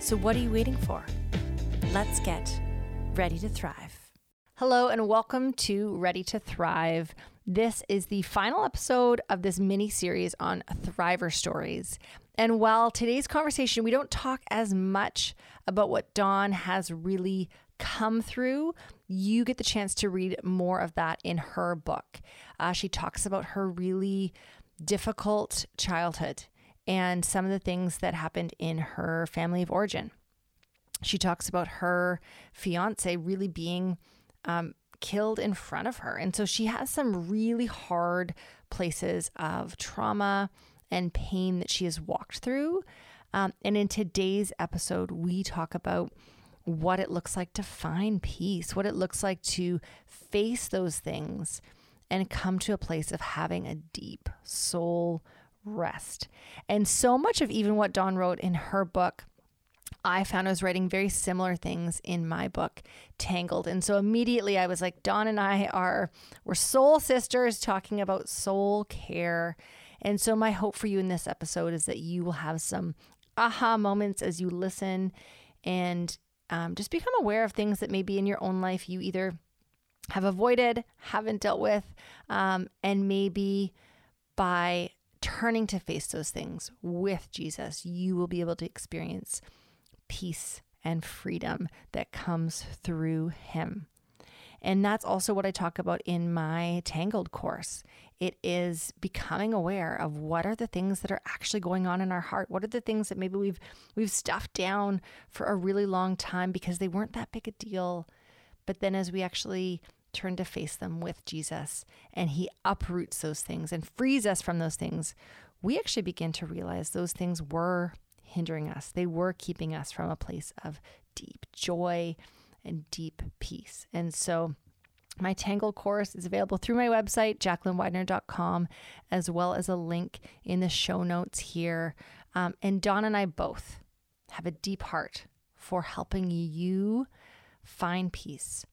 So, what are you waiting for? Let's get ready to thrive. Hello, and welcome to Ready to Thrive. This is the final episode of this mini series on Thriver stories. And while today's conversation, we don't talk as much about what Dawn has really come through, you get the chance to read more of that in her book. Uh, she talks about her really difficult childhood and some of the things that happened in her family of origin. She talks about her fiance really being um, killed in front of her. And so she has some really hard places of trauma and pain that she has walked through. Um, and in today's episode, we talk about what it looks like to find peace, what it looks like to face those things and come to a place of having a deep soul rest. And so much of even what Dawn wrote in her book I found I was writing very similar things in my book, Tangled. And so immediately I was like, Dawn and I are, we're soul sisters talking about soul care. And so my hope for you in this episode is that you will have some aha moments as you listen and um, just become aware of things that maybe in your own life you either have avoided, haven't dealt with, um, and maybe by turning to face those things with Jesus, you will be able to experience peace and freedom that comes through Him. And that's also what I talk about in my Tangled course. It is becoming aware of what are the things that are actually going on in our heart. What are the things that maybe we've we've stuffed down for a really long time because they weren't that big a deal. But then as we actually turn to face them with Jesus and he uproots those things and frees us from those things, we actually begin to realize those things were hindering us. They were keeping us from a place of deep joy and deep peace. And so, my Tangle course is available through my website, jacquelineweidner.com, as well as a link in the show notes here. Um, and Dawn and I both have a deep heart for helping you find peace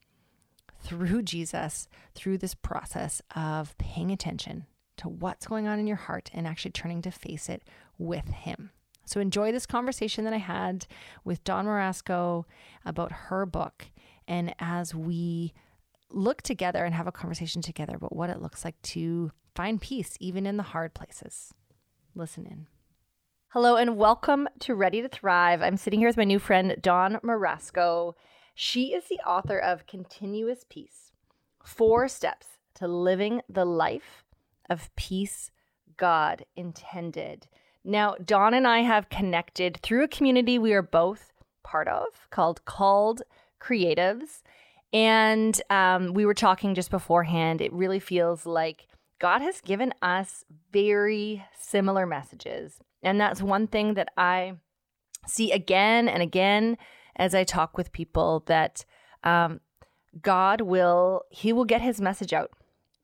through Jesus, through this process of paying attention to what's going on in your heart and actually turning to face it with Him. So enjoy this conversation that I had with Dawn Marasco about her book. And as we look together and have a conversation together about what it looks like to find peace, even in the hard places. Listen in. Hello, and welcome to Ready to Thrive. I'm sitting here with my new friend, Dawn Marasco. She is the author of Continuous Peace Four Steps to Living the Life of Peace God Intended. Now, Dawn and I have connected through a community we are both part of called Called Creatives. And um, we were talking just beforehand. It really feels like God has given us very similar messages. And that's one thing that I see again and again as I talk with people that um, God will, He will get His message out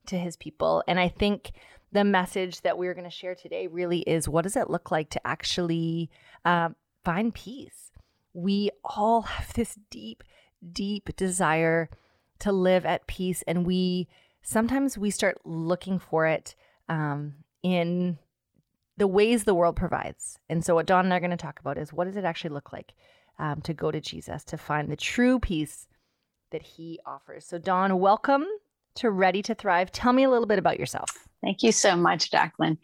to His people. And I think the message that we're going to share today really is what does it look like to actually uh, find peace? We all have this deep, deep desire to live at peace, and we sometimes we start looking for it um, in the ways the world provides. And so, what Dawn and I are going to talk about is what does it actually look like um, to go to Jesus to find the true peace that He offers. So, Dawn, welcome to Ready to Thrive. Tell me a little bit about yourself. Thank you so much, Jacqueline.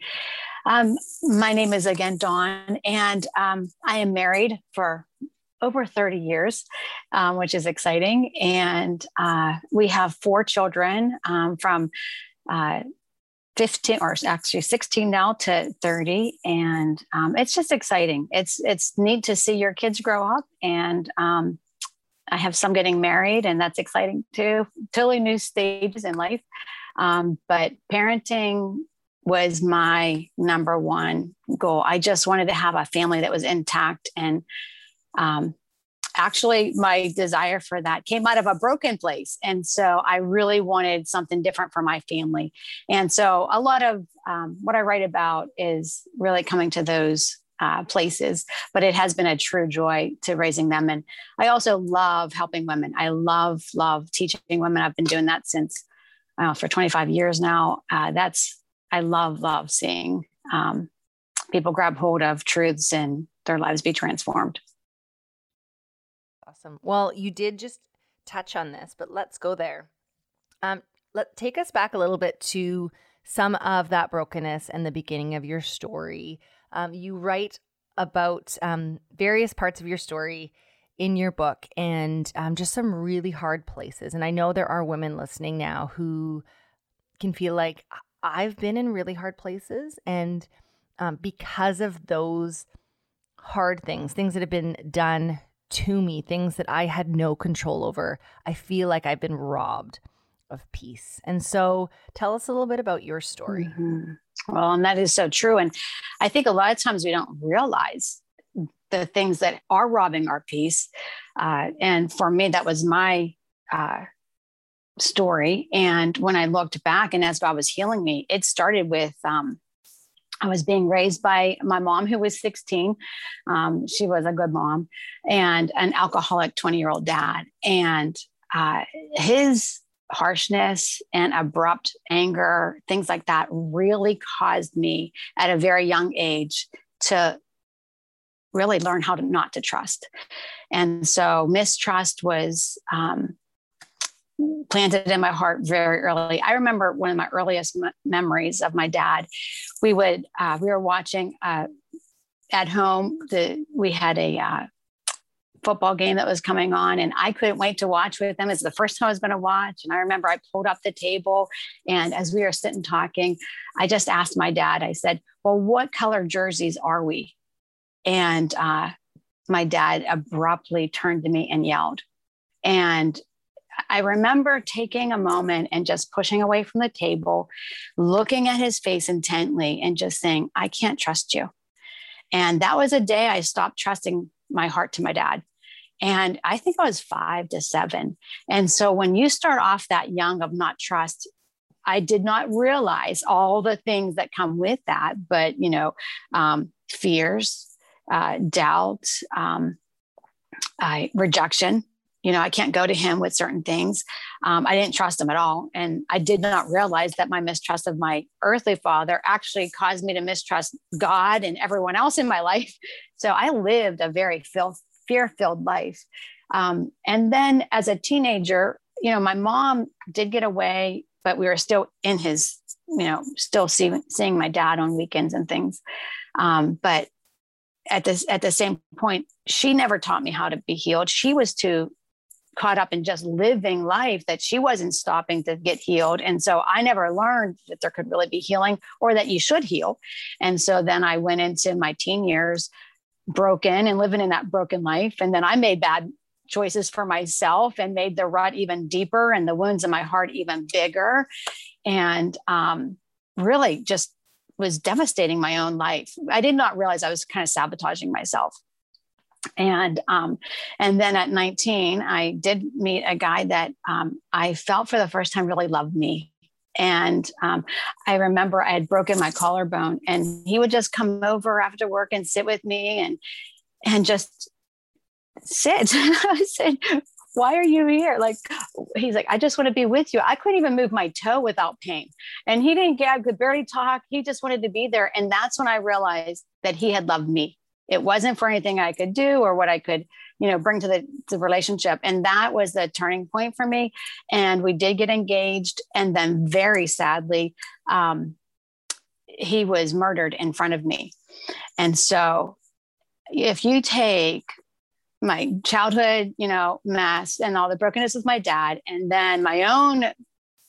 Um, my name is again Dawn, and um, I am married for over 30 years, um, which is exciting. And uh, we have four children um, from uh, 15 or actually 16 now to 30 and um, it's just exciting. It's it's neat to see your kids grow up and um, i have some getting married and that's exciting too. Totally new stages in life. Um, but parenting was my number one goal. I just wanted to have a family that was intact and um, actually my desire for that came out of a broken place. And so i really wanted something different for my family. And so a lot of um, what i write about is really coming to those uh, places but it has been a true joy to raising them. And i also love helping women. I love love teaching women. I've been doing that since uh, for 25 years now. Uh, that's i love love seeing um, people grab hold of truths and their lives be transformed Awesome. Well, you did just touch on this, but let's go there. Um, let take us back a little bit to some of that brokenness and the beginning of your story. Um, you write about um, various parts of your story in your book and um, just some really hard places. And I know there are women listening now who can feel like I've been in really hard places. And um, because of those hard things, things that have been done to me, things that I had no control over. I feel like I've been robbed of peace. And so tell us a little bit about your story. Mm-hmm. Well, and that is so true. And I think a lot of times we don't realize the things that are robbing our peace. Uh, and for me, that was my uh, story. And when I looked back and as God was healing me, it started with um, I was being raised by my mom, who was 16. Um, she was a good mom, and an alcoholic 20 year old dad. And uh, his harshness and abrupt anger, things like that, really caused me at a very young age to really learn how to not to trust. And so mistrust was um, planted in my heart very early. I remember one of my earliest m- memories of my dad. We would uh, we were watching uh, at home. The we had a uh, football game that was coming on, and I couldn't wait to watch with them. It's the first time I was going to watch, and I remember I pulled up the table, and as we were sitting talking, I just asked my dad. I said, "Well, what color jerseys are we?" And uh, my dad abruptly turned to me and yelled. And I remember taking a moment and just pushing away from the table, looking at his face intently, and just saying, I can't trust you. And that was a day I stopped trusting my heart to my dad. And I think I was five to seven. And so when you start off that young of not trust, I did not realize all the things that come with that, but you know, um, fears, uh, doubt, um, uh, rejection, you know, I can't go to him with certain things. Um, I didn't trust him at all. And I did not realize that my mistrust of my earthly father actually caused me to mistrust God and everyone else in my life. So I lived a very fear filled life. Um, and then as a teenager, you know, my mom did get away, but we were still in his, you know, still see, seeing my dad on weekends and things. Um, but at this at the same point, she never taught me how to be healed. She was too caught up in just living life that she wasn't stopping to get healed. And so I never learned that there could really be healing or that you should heal. And so then I went into my teen years broken and living in that broken life. And then I made bad choices for myself and made the rut even deeper and the wounds in my heart even bigger. And um, really just was devastating my own life. I did not realize I was kind of sabotaging myself and um, and then at 19 i did meet a guy that um, i felt for the first time really loved me. And um, i remember i had broken my collarbone and he would just come over after work and sit with me and and just sit. I said why are you here? Like he's like i just want to be with you. I couldn't even move my toe without pain. And he didn't get could barely talk. He just wanted to be there. And that's when i realized that he had loved me it wasn't for anything I could do or what I could, you know, bring to the, the relationship. And that was the turning point for me. And we did get engaged. And then very sadly, um, he was murdered in front of me. And so if you take my childhood, you know, mess and all the brokenness with my dad, and then my own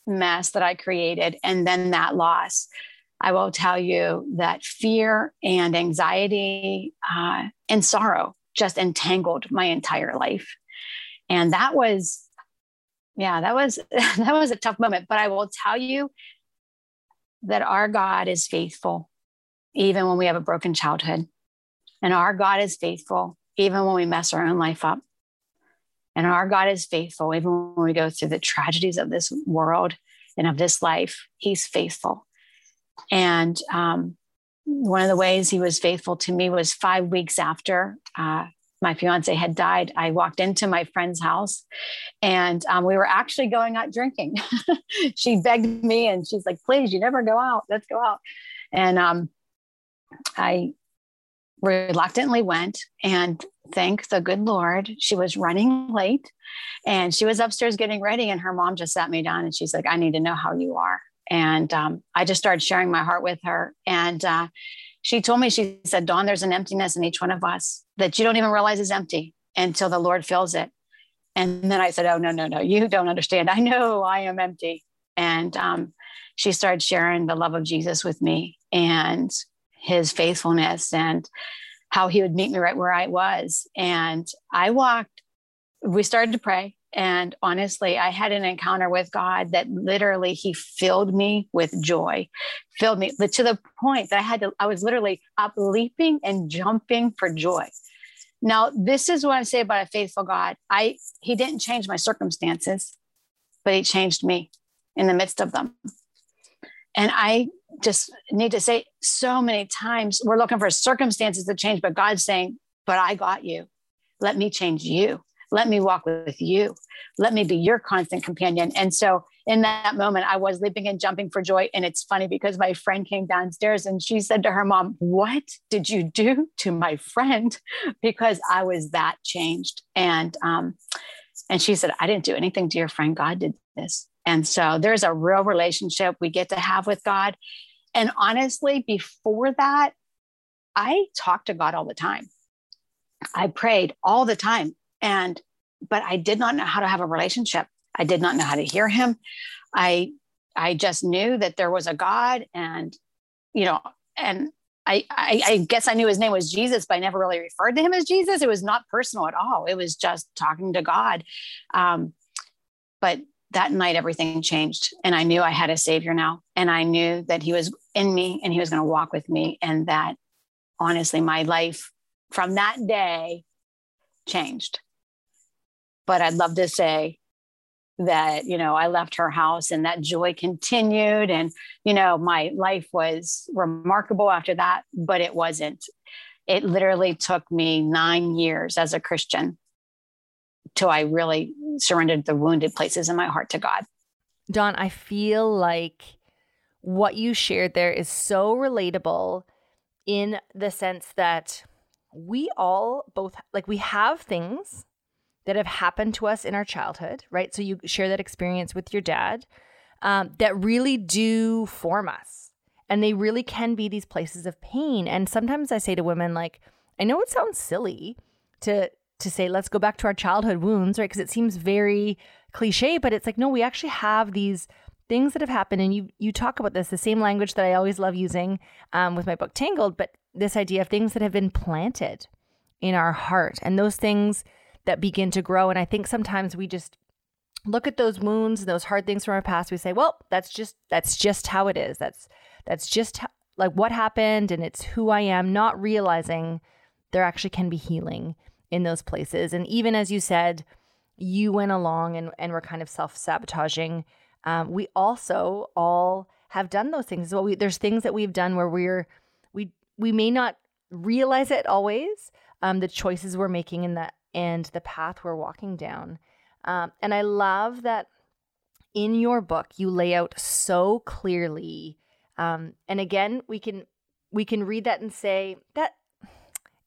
mess that I created, and then that loss, I will tell you that fear and anxiety uh, and sorrow just entangled my entire life. And that was, yeah, that was that was a tough moment. But I will tell you that our God is faithful, even when we have a broken childhood. And our God is faithful even when we mess our own life up. And our God is faithful, even when we go through the tragedies of this world and of this life, He's faithful. And um, one of the ways He was faithful to me was five weeks after uh, my fiance had died, I walked into my friend's house and um, we were actually going out drinking. she begged me and she's like, please, you never go out. Let's go out. And um, I reluctantly went and thank the good Lord, she was running late and she was upstairs getting ready. And her mom just sat me down and she's like, I need to know how you are. And um, I just started sharing my heart with her. And uh, she told me, she said, Dawn, there's an emptiness in each one of us that you don't even realize is empty until the Lord fills it. And then I said, Oh, no, no, no, you don't understand. I know I am empty. And um, she started sharing the love of Jesus with me and his faithfulness and how he would meet me right where I was. And I walked, we started to pray. And honestly, I had an encounter with God that literally He filled me with joy, filled me to the point that I had to, I was literally up leaping and jumping for joy. Now, this is what I say about a faithful God. I He didn't change my circumstances, but He changed me in the midst of them. And I just need to say so many times we're looking for circumstances to change, but God's saying, But I got you. Let me change you. Let me walk with you. Let me be your constant companion. And so in that moment, I was leaping and jumping for joy. And it's funny because my friend came downstairs and she said to her mom, What did you do to my friend? Because I was that changed. And um, and she said, I didn't do anything to your friend. God did this. And so there's a real relationship we get to have with God. And honestly, before that, I talked to God all the time. I prayed all the time. And, but I did not know how to have a relationship. I did not know how to hear him. I, I just knew that there was a God and, you know, and I, I, I guess I knew his name was Jesus, but I never really referred to him as Jesus. It was not personal at all. It was just talking to God. Um, but that night everything changed and i knew i had a savior now and i knew that he was in me and he was going to walk with me and that honestly my life from that day changed but i'd love to say that you know i left her house and that joy continued and you know my life was remarkable after that but it wasn't it literally took me 9 years as a christian till I really surrendered the wounded places in my heart to God. Dawn, I feel like what you shared there is so relatable in the sense that we all both like we have things that have happened to us in our childhood, right? So you share that experience with your dad um, that really do form us. And they really can be these places of pain. And sometimes I say to women, like, I know it sounds silly to to say, let's go back to our childhood wounds, right? Because it seems very cliche, but it's like, no, we actually have these things that have happened. And you you talk about this, the same language that I always love using um, with my book Tangled, but this idea of things that have been planted in our heart and those things that begin to grow. And I think sometimes we just look at those wounds, and those hard things from our past. We say, well, that's just that's just how it is. That's that's just how, like what happened, and it's who I am. Not realizing there actually can be healing in those places. And even as you said, you went along and, and were kind of self sabotaging. Um, we also all have done those things. Well, we, there's things that we've done where we're we we may not realize it always. Um, the choices we're making in that and the path we're walking down. Um, and I love that in your book you lay out so clearly. Um, and again, we can we can read that and say that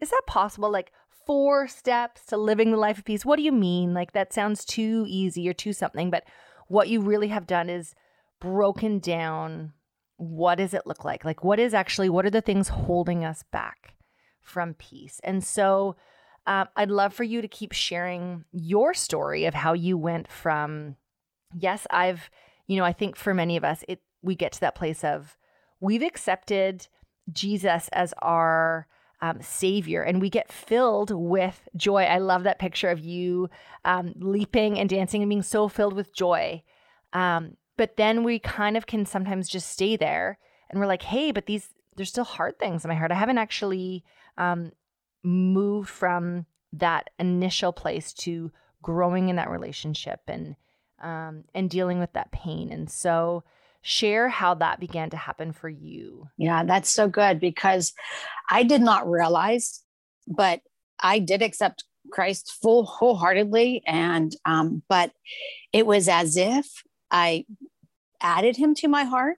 is that possible? Like four steps to living the life of peace. What do you mean? Like that sounds too easy or too something. But what you really have done is broken down what does it look like? Like, what is actually, what are the things holding us back from peace? And so um, I'd love for you to keep sharing your story of how you went from, yes, I've, you know, I think for many of us, it, we get to that place of we've accepted Jesus as our um, savior and we get filled with joy. I love that picture of you um, leaping and dancing and being so filled with joy. Um, but then we kind of can sometimes just stay there and we're like, hey, but these, there's still hard things in my heart. I haven't actually moved from that initial place to growing in that relationship and um, and dealing with that pain. And so, share how that began to happen for you. Yeah, that's so good because I did not realize, but I did accept Christ full wholeheartedly, and um, but it was as if I added him to my heart.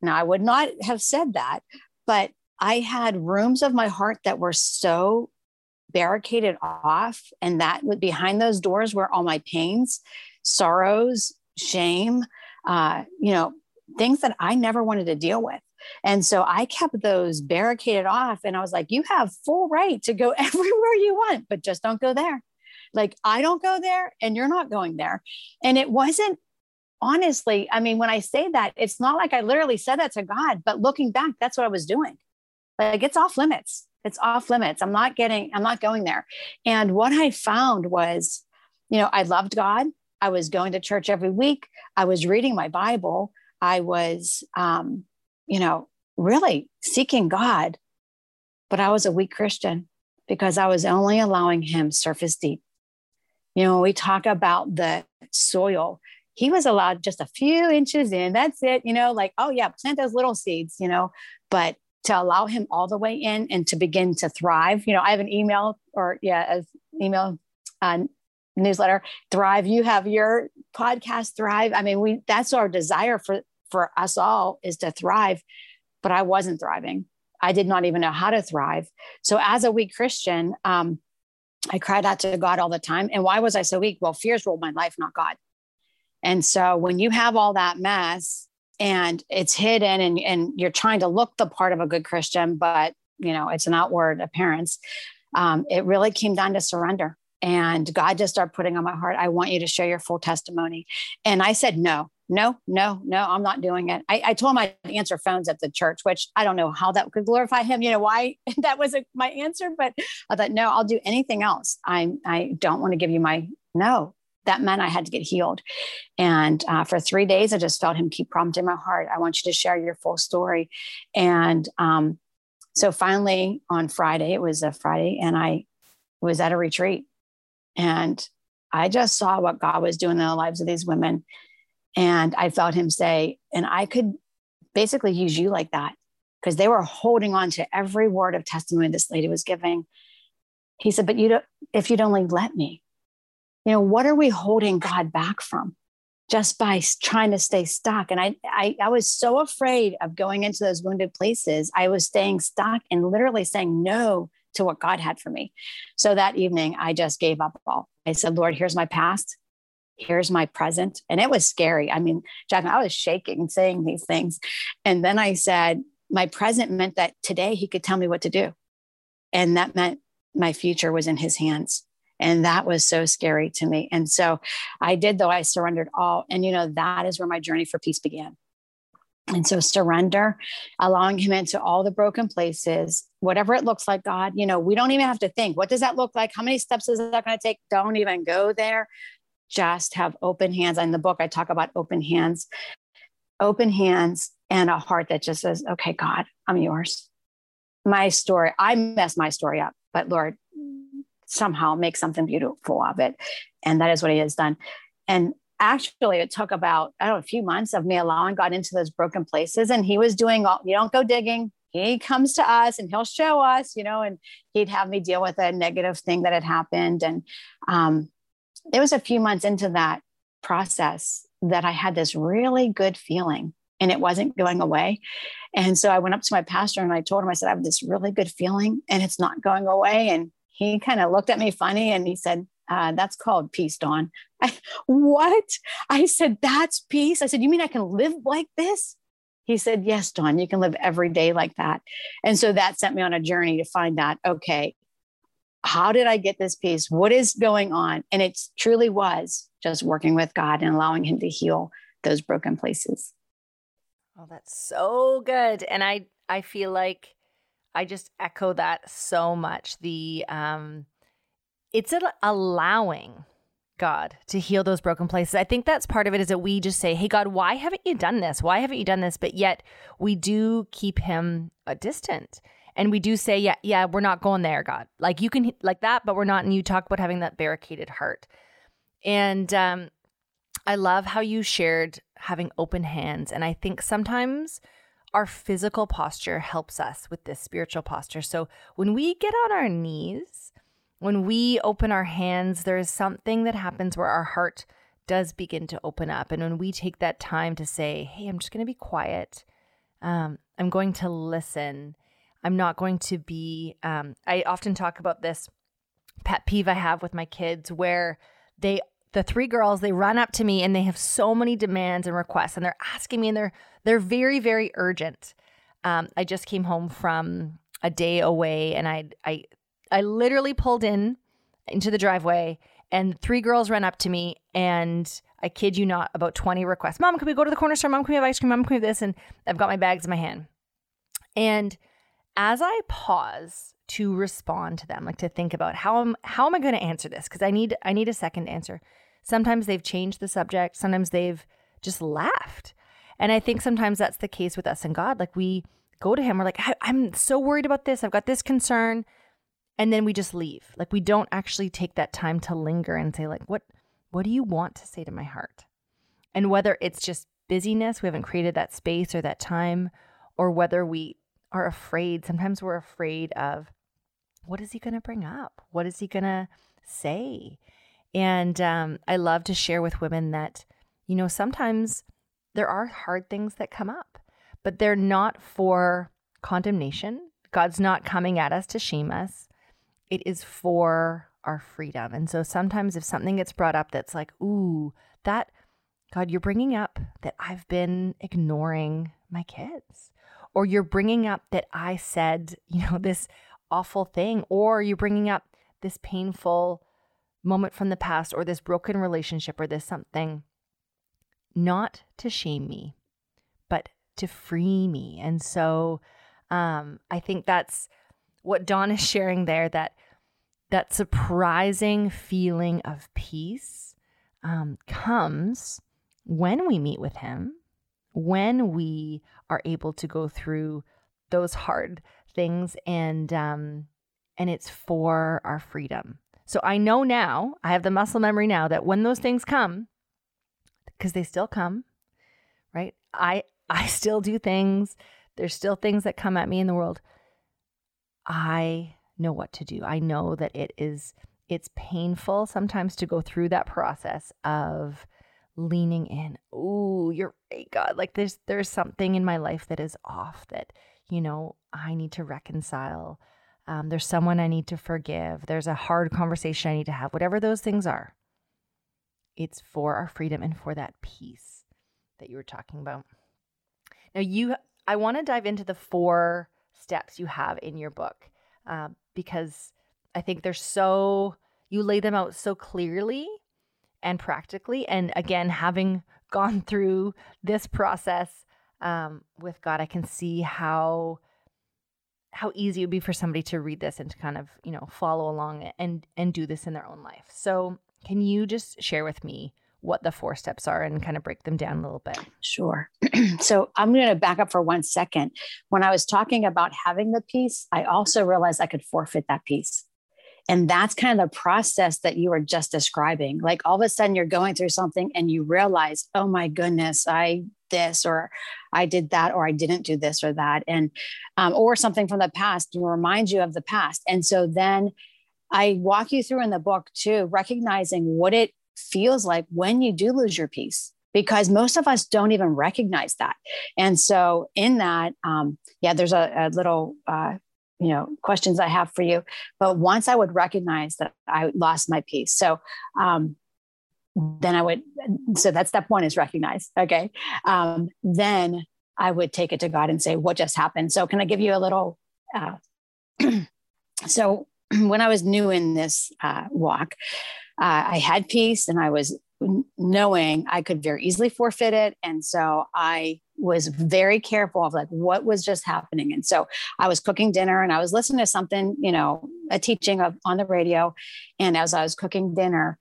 Now I would not have said that, but I had rooms of my heart that were so barricaded off, and that behind those doors were all my pains, sorrows, shame, uh, you know, things that I never wanted to deal with. And so I kept those barricaded off and I was like, you have full right to go everywhere you want, but just don't go there. Like, I don't go there and you're not going there. And it wasn't honestly, I mean, when I say that, it's not like I literally said that to God, but looking back, that's what I was doing. Like, it's off limits. It's off limits. I'm not getting, I'm not going there. And what I found was, you know, I loved God. I was going to church every week. I was reading my Bible. I was, um, you know, really seeking God, but I was a weak Christian because I was only allowing Him surface deep. You know, we talk about the soil, he was allowed just a few inches in. That's it, you know, like, oh, yeah, plant those little seeds, you know, but to allow him all the way in and to begin to thrive. You know, I have an email or, yeah, as email uh, newsletter, Thrive. You have your podcast, Thrive. I mean, we that's our desire for for us all is to thrive, but I wasn't thriving. I did not even know how to thrive. So as a weak Christian, um, I cried out to God all the time. And why was I so weak? Well, fears ruled my life, not God. And so when you have all that mess and it's hidden and, and you're trying to look the part of a good Christian, but you know, it's an outward appearance, um, it really came down to surrender. And God just started putting on my heart, I want you to share your full testimony. And I said, no, no, no, no, I'm not doing it. I, I told him I'd answer phones at the church, which I don't know how that could glorify him. You know why that was a, my answer, but I thought, no, I'll do anything else. I I don't want to give you my no. That meant I had to get healed, and uh, for three days, I just felt him keep prompting my heart. I want you to share your full story, and um, so finally on Friday, it was a Friday, and I was at a retreat, and I just saw what God was doing in the lives of these women and I felt him say, and I could basically use you like that because they were holding on to every word of testimony this lady was giving. He said, but you don't, if you'd only let me, you know, what are we holding God back from? Just by trying to stay stuck. And I, I, I was so afraid of going into those wounded places. I was staying stuck and literally saying no to what God had for me. So that evening, I just gave up all. I said, Lord, here's my past here's my present. And it was scary. I mean, Jack, I was shaking saying these things. And then I said, my present meant that today he could tell me what to do. And that meant my future was in his hands. And that was so scary to me. And so I did, though, I surrendered all. And, you know, that is where my journey for peace began. And so surrender, allowing him into all the broken places, whatever it looks like, God, you know, we don't even have to think, what does that look like? How many steps is that going to take? Don't even go there just have open hands. In the book, I talk about open hands, open hands, and a heart that just says, okay, God, I'm yours. My story, I messed my story up, but Lord, somehow make something beautiful of it. And that is what He has done. And actually, it took about, I don't know, a few months of me allowing God into those broken places. And He was doing all, you don't go digging, he comes to us and he'll show us, you know, and he'd have me deal with a negative thing that had happened. And um, it was a few months into that process that I had this really good feeling and it wasn't going away. And so I went up to my pastor and I told him, I said, I have this really good feeling and it's not going away. And he kind of looked at me funny and he said, uh, that's called peace, Dawn. I, what? I said, that's peace. I said, you mean I can live like this? He said, yes, Dawn, you can live every day like that. And so that sent me on a journey to find out, okay, how did I get this peace? What is going on? And it truly was just working with God and allowing Him to heal those broken places. Oh, that's so good. And I I feel like I just echo that so much. The um it's allowing God to heal those broken places. I think that's part of it is that we just say, Hey, God, why haven't you done this? Why haven't you done this? But yet we do keep him a distant And we do say, yeah, yeah, we're not going there, God. Like you can like that, but we're not. And you talk about having that barricaded heart. And um, I love how you shared having open hands. And I think sometimes our physical posture helps us with this spiritual posture. So when we get on our knees, when we open our hands, there is something that happens where our heart does begin to open up. And when we take that time to say, hey, I'm just going to be quiet, um, I'm going to listen, I'm not going to be, um, I often talk about this pet peeve I have with my kids where they, the three girls, they run up to me and they have so many demands and requests and they're asking me and they're, they're very, very urgent. Um, I just came home from a day away and I, I, I literally pulled in into the driveway and three girls ran up to me and I kid you not, about 20 requests. Mom, can we go to the corner store? Mom, can we have ice cream? Mom, can we have this? And I've got my bags in my hand. And as I pause to respond to them, like to think about how am how am I going to answer this? Because I need I need a second answer. Sometimes they've changed the subject. Sometimes they've just laughed. And I think sometimes that's the case with us and God. Like we go to Him, we're like, I'm so worried about this. I've got this concern and then we just leave like we don't actually take that time to linger and say like what what do you want to say to my heart and whether it's just busyness we haven't created that space or that time or whether we are afraid sometimes we're afraid of what is he going to bring up what is he going to say and um, i love to share with women that you know sometimes there are hard things that come up but they're not for condemnation god's not coming at us to shame us it is for our freedom. And so sometimes if something gets brought up that's like, ooh, that, God, you're bringing up that I've been ignoring my kids, or you're bringing up that I said, you know, this awful thing, or you're bringing up this painful moment from the past, or this broken relationship, or this something, not to shame me, but to free me. And so um, I think that's what Dawn is sharing there that that surprising feeling of peace um, comes when we meet with him, when we are able to go through those hard things and um, and it's for our freedom. So I know now, I have the muscle memory now that when those things come, because they still come, right? I I still do things. There's still things that come at me in the world. I know what to do. I know that it is it's painful sometimes to go through that process of leaning in. Oh, you're right, God. Like there's there's something in my life that is off that, you know, I need to reconcile. Um, there's someone I need to forgive. There's a hard conversation I need to have. Whatever those things are, it's for our freedom and for that peace that you were talking about. Now, you, I want to dive into the four steps you have in your book uh, because I think they're so, you lay them out so clearly and practically. And again, having gone through this process um, with God, I can see how how easy it would be for somebody to read this and to kind of you know follow along and and do this in their own life. So, can you just share with me what the four steps are and kind of break them down a little bit. Sure. so I'm going to back up for one second. When I was talking about having the peace, I also realized I could forfeit that peace. And that's kind of the process that you were just describing. Like all of a sudden you're going through something and you realize, oh my goodness, I this or I did that or I didn't do this or that. And um, or something from the past to remind you of the past. And so then I walk you through in the book too, recognizing what it feels like when you do lose your peace because most of us don't even recognize that. And so in that um, yeah there's a, a little uh, you know questions i have for you but once i would recognize that i lost my peace. So um, then i would so that step one is recognize okay? Um, then i would take it to god and say what just happened? So can i give you a little uh, so when i was new in this uh, walk uh, I had peace and I was knowing I could very easily forfeit it. And so I was very careful of like what was just happening. And so I was cooking dinner and I was listening to something, you know, a teaching of on the radio. And as I was cooking dinner,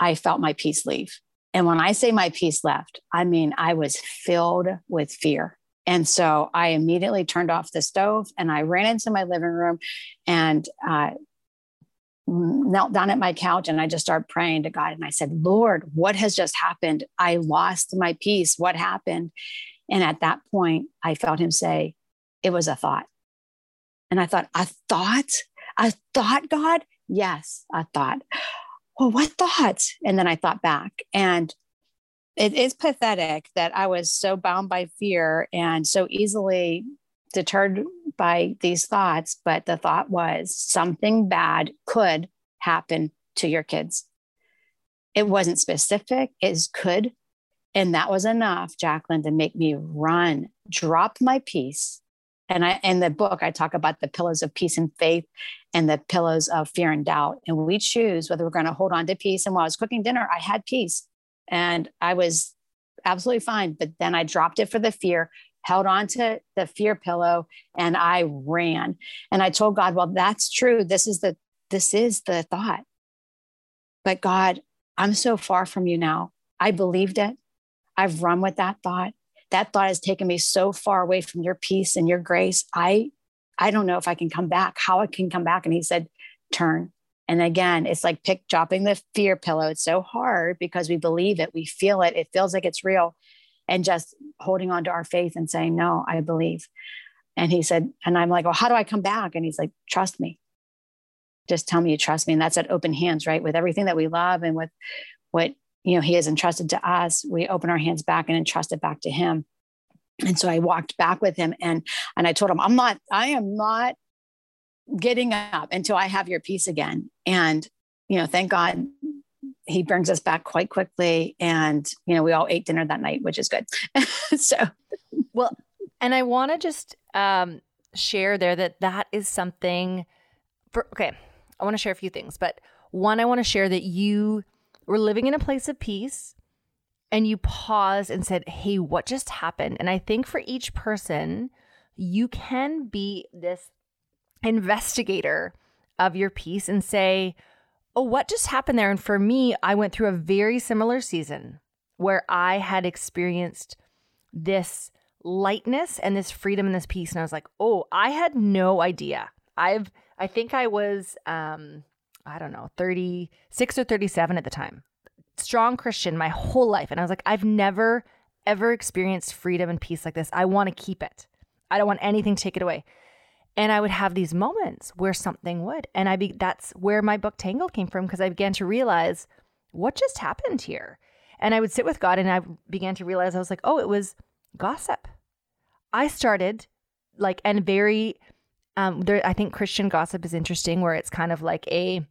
I felt my peace leave. And when I say my peace left, I mean I was filled with fear. And so I immediately turned off the stove and I ran into my living room and uh, knelt down at my couch and I just started praying to God. And I said, Lord, what has just happened? I lost my peace. What happened? And at that point, I felt him say, It was a thought. And I thought, A thought? A thought, God? Yes, a thought. Well, what thought? And then I thought back. And it is pathetic that I was so bound by fear and so easily deterred by these thoughts. But the thought was something bad could happen to your kids. It wasn't specific, it could. And that was enough, Jacqueline, to make me run, drop my peace. And I in the book, I talk about the pillows of peace and faith and the pillows of fear and doubt. And we choose whether we're going to hold on to peace. And while I was cooking dinner, I had peace and I was absolutely fine. But then I dropped it for the fear, held on to the fear pillow, and I ran. And I told God, well, that's true. This is the this is the thought. But God, I'm so far from you now. I believed it. I've run with that thought. That thought has taken me so far away from your peace and your grace. I I don't know if I can come back, how I can come back. And he said, turn. And again, it's like pick dropping the fear pillow. It's so hard because we believe it, we feel it, it feels like it's real. And just holding on to our faith and saying, No, I believe. And he said, and I'm like, Well, how do I come back? And he's like, Trust me. Just tell me you trust me. And that's at open hands, right? With everything that we love and with what you know he has entrusted to us, we open our hands back and entrust it back to him. And so I walked back with him and and I told him, I'm not, I am not getting up until I have your peace again. And, you know, thank God he brings us back quite quickly. And, you know, we all ate dinner that night, which is good. so, well, and I want to just um, share there that that is something for, okay, I want to share a few things, but one, I want to share that you were living in a place of peace and you paused and said, Hey, what just happened? And I think for each person, you can be this investigator of your peace and say, Oh, what just happened there? And for me, I went through a very similar season where I had experienced this lightness and this freedom and this peace. And I was like, Oh, I had no idea. I've, I think I was, um, I don't know, 36 or 37 at the time. Strong Christian my whole life. And I was like, I've never, ever experienced freedom and peace like this. I want to keep it. I don't want anything to take it away. And I would have these moments where something would. And I be that's where my book Tangle came from because I began to realize what just happened here. And I would sit with God and I began to realize I was like, oh, it was gossip. I started like and very um there I think Christian gossip is interesting where it's kind of like a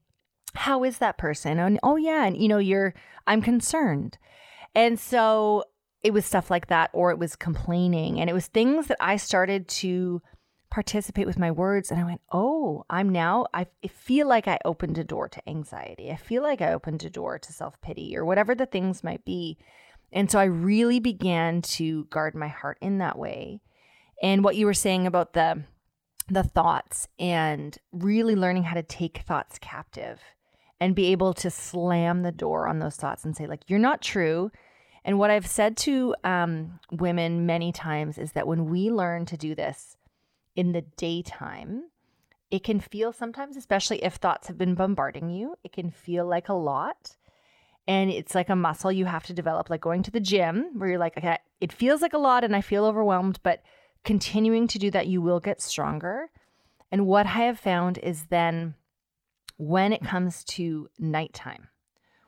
how is that person? And oh yeah, and you know, you're I'm concerned. And so it was stuff like that or it was complaining and it was things that I started to participate with my words and I went, "Oh, I'm now I feel like I opened a door to anxiety. I feel like I opened a door to self-pity or whatever the things might be." And so I really began to guard my heart in that way. And what you were saying about the the thoughts and really learning how to take thoughts captive and be able to slam the door on those thoughts and say like you're not true. And what I've said to um, women many times is that when we learn to do this, in the daytime, it can feel sometimes, especially if thoughts have been bombarding you, it can feel like a lot. And it's like a muscle you have to develop, like going to the gym, where you're like, okay, it feels like a lot and I feel overwhelmed, but continuing to do that, you will get stronger. And what I have found is then when it comes to nighttime,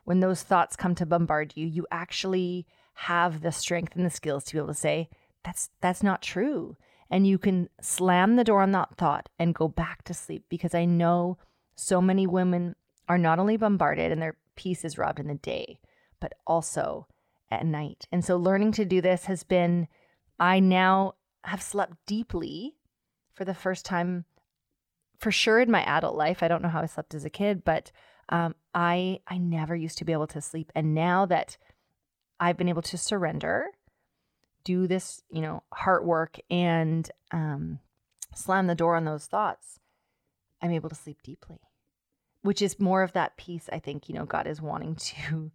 when those thoughts come to bombard you, you actually have the strength and the skills to be able to say, that's that's not true and you can slam the door on that thought and go back to sleep because I know so many women are not only bombarded and their peace is robbed in the day, but also at night. And so learning to do this has been, I now have slept deeply for the first time for sure in my adult life. I don't know how I slept as a kid, but um, I I never used to be able to sleep, and now that I've been able to surrender do this, you know, heart work and um, slam the door on those thoughts, I'm able to sleep deeply, which is more of that peace I think, you know, God is wanting to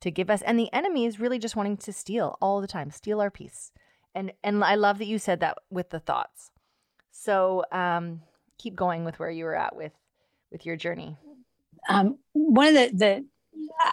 to give us. And the enemy is really just wanting to steal all the time, steal our peace. And and I love that you said that with the thoughts. So um, keep going with where you were at with with your journey. Um, one of the the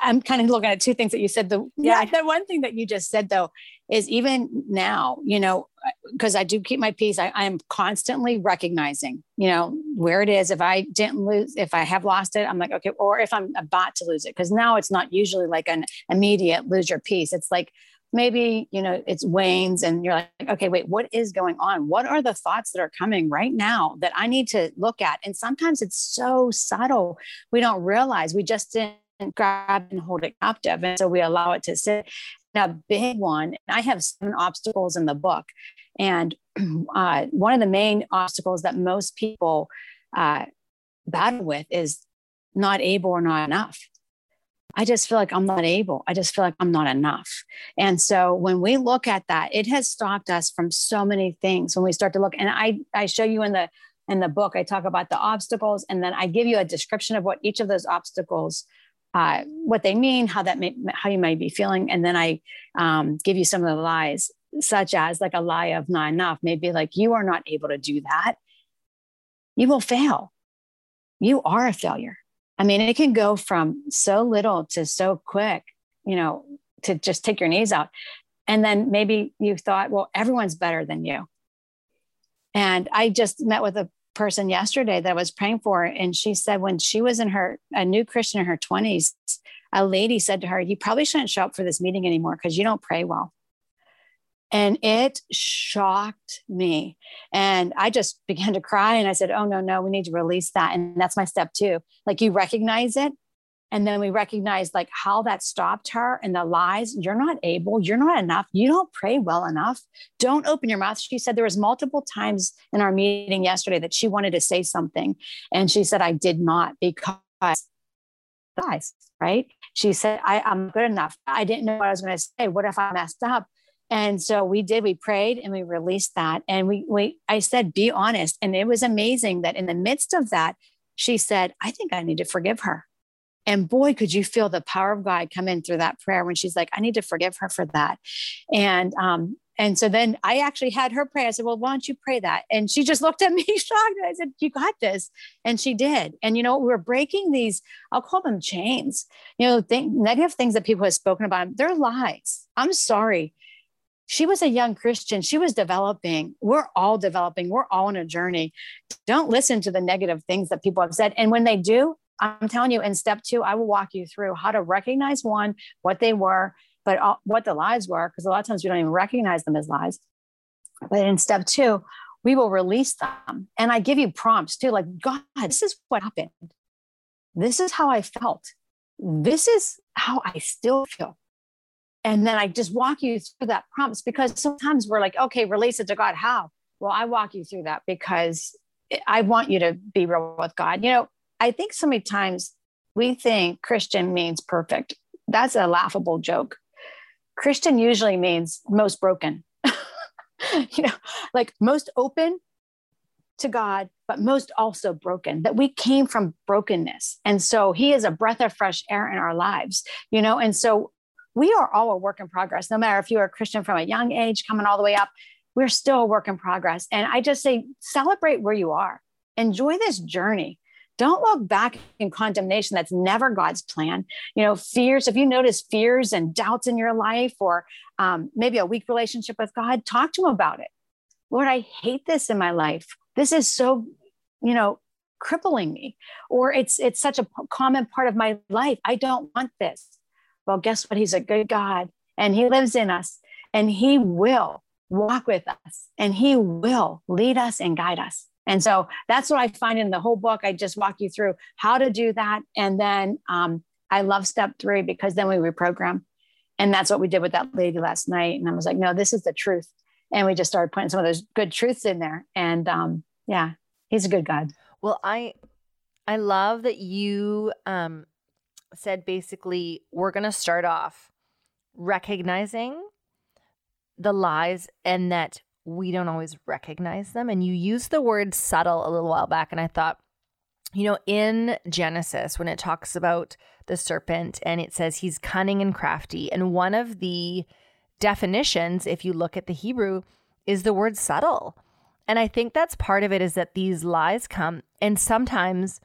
I'm kind of looking at two things that you said. The yeah, the one thing that you just said though is even now, you know, because I do keep my peace. I, I'm constantly recognizing, you know, where it is. If I didn't lose, if I have lost it, I'm like, okay, or if I'm about to lose it, because now it's not usually like an immediate lose your peace. It's like maybe you know it's wanes and you're like okay wait what is going on what are the thoughts that are coming right now that i need to look at and sometimes it's so subtle we don't realize we just didn't grab and hold it captive. And so we allow it to sit. A big one, I have seven obstacles in the book. And uh, one of the main obstacles that most people uh, battle with is not able or not enough. I just feel like I'm not able. I just feel like I'm not enough. And so when we look at that, it has stopped us from so many things when we start to look. And I, I show you in the in the book, I talk about the obstacles and then I give you a description of what each of those obstacles uh, what they mean, how that may, how you might be feeling, and then I um, give you some of the lies, such as like a lie of not enough, maybe like you are not able to do that. You will fail. You are a failure. I mean, it can go from so little to so quick, you know, to just take your knees out. And then maybe you thought, well, everyone's better than you. And I just met with a person yesterday that I was praying for, and she said when she was in her a new Christian in her 20s, a lady said to her, You probably shouldn't show up for this meeting anymore because you don't pray well. And it shocked me. And I just began to cry. And I said, Oh, no, no, we need to release that. And that's my step two. Like you recognize it and then we recognize like how that stopped her and the lies you're not able you're not enough you don't pray well enough don't open your mouth. She said there was multiple times in our meeting yesterday that she wanted to say something and she said i did not because lies right? She said I, i'm good enough. I didn't know what i was going to say. What if i messed up? And so we did we prayed and we released that. And we we i said be honest. And it was amazing that in the midst of that she said i think i need to forgive her and boy, could you feel the power of God come in through that prayer when she's like, I need to forgive her for that. And um, and so then I actually had her pray. I said, Well, why don't you pray that? And she just looked at me shocked. I said, You got this. And she did. And, you know, we're breaking these, I'll call them chains, you know, negative things that people have spoken about. They're lies. I'm sorry. She was a young Christian. She was developing. We're all developing. We're all on a journey. Don't listen to the negative things that people have said. And when they do, I'm telling you, in step two, I will walk you through how to recognize one, what they were, but all, what the lies were, because a lot of times we don't even recognize them as lies. But in step two, we will release them. And I give you prompts too, like, God, this is what happened. This is how I felt. This is how I still feel. And then I just walk you through that prompts because sometimes we're like, okay, release it to God. How? Well, I walk you through that because I want you to be real with God. You know, I think so many times we think Christian means perfect. That's a laughable joke. Christian usually means most broken, you know, like most open to God, but most also broken, that we came from brokenness. And so he is a breath of fresh air in our lives, you know, and so we are all a work in progress, no matter if you are a Christian from a young age coming all the way up, we're still a work in progress. And I just say, celebrate where you are, enjoy this journey don't look back in condemnation that's never god's plan. You know fears if you notice fears and doubts in your life or um, maybe a weak relationship with god talk to him about it. Lord i hate this in my life. This is so you know crippling me. Or it's it's such a common part of my life. I don't want this. Well guess what? He's a good god and he lives in us and he will walk with us and he will lead us and guide us and so that's what I find in the whole book. I just walk you through how to do that. And then um, I love step three because then we reprogram. And that's what we did with that lady last night. And I was like, no, this is the truth. And we just started putting some of those good truths in there. And um, yeah, he's a good God. Well, I I love that you um, said basically we're going to start off recognizing the lies and that we don't always recognize them. And you used the word subtle a little while back. And I thought, you know, in Genesis, when it talks about the serpent and it says he's cunning and crafty, and one of the definitions, if you look at the Hebrew, is the word subtle. And I think that's part of it is that these lies come and sometimes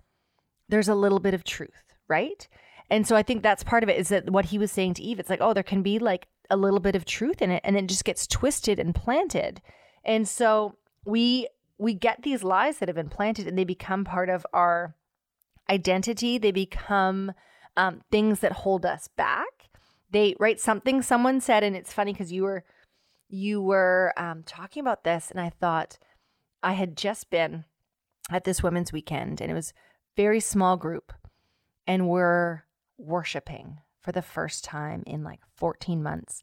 there's a little bit of truth, right? And so I think that's part of it is that what he was saying to Eve, it's like, oh, there can be like a little bit of truth in it and it just gets twisted and planted. And so we we get these lies that have been planted and they become part of our identity. They become um, things that hold us back. They write something someone said, and it's funny because you were you were um, talking about this, and I thought I had just been at this women's weekend, and it was very small group, and we're worshiping for the first time in like 14 months.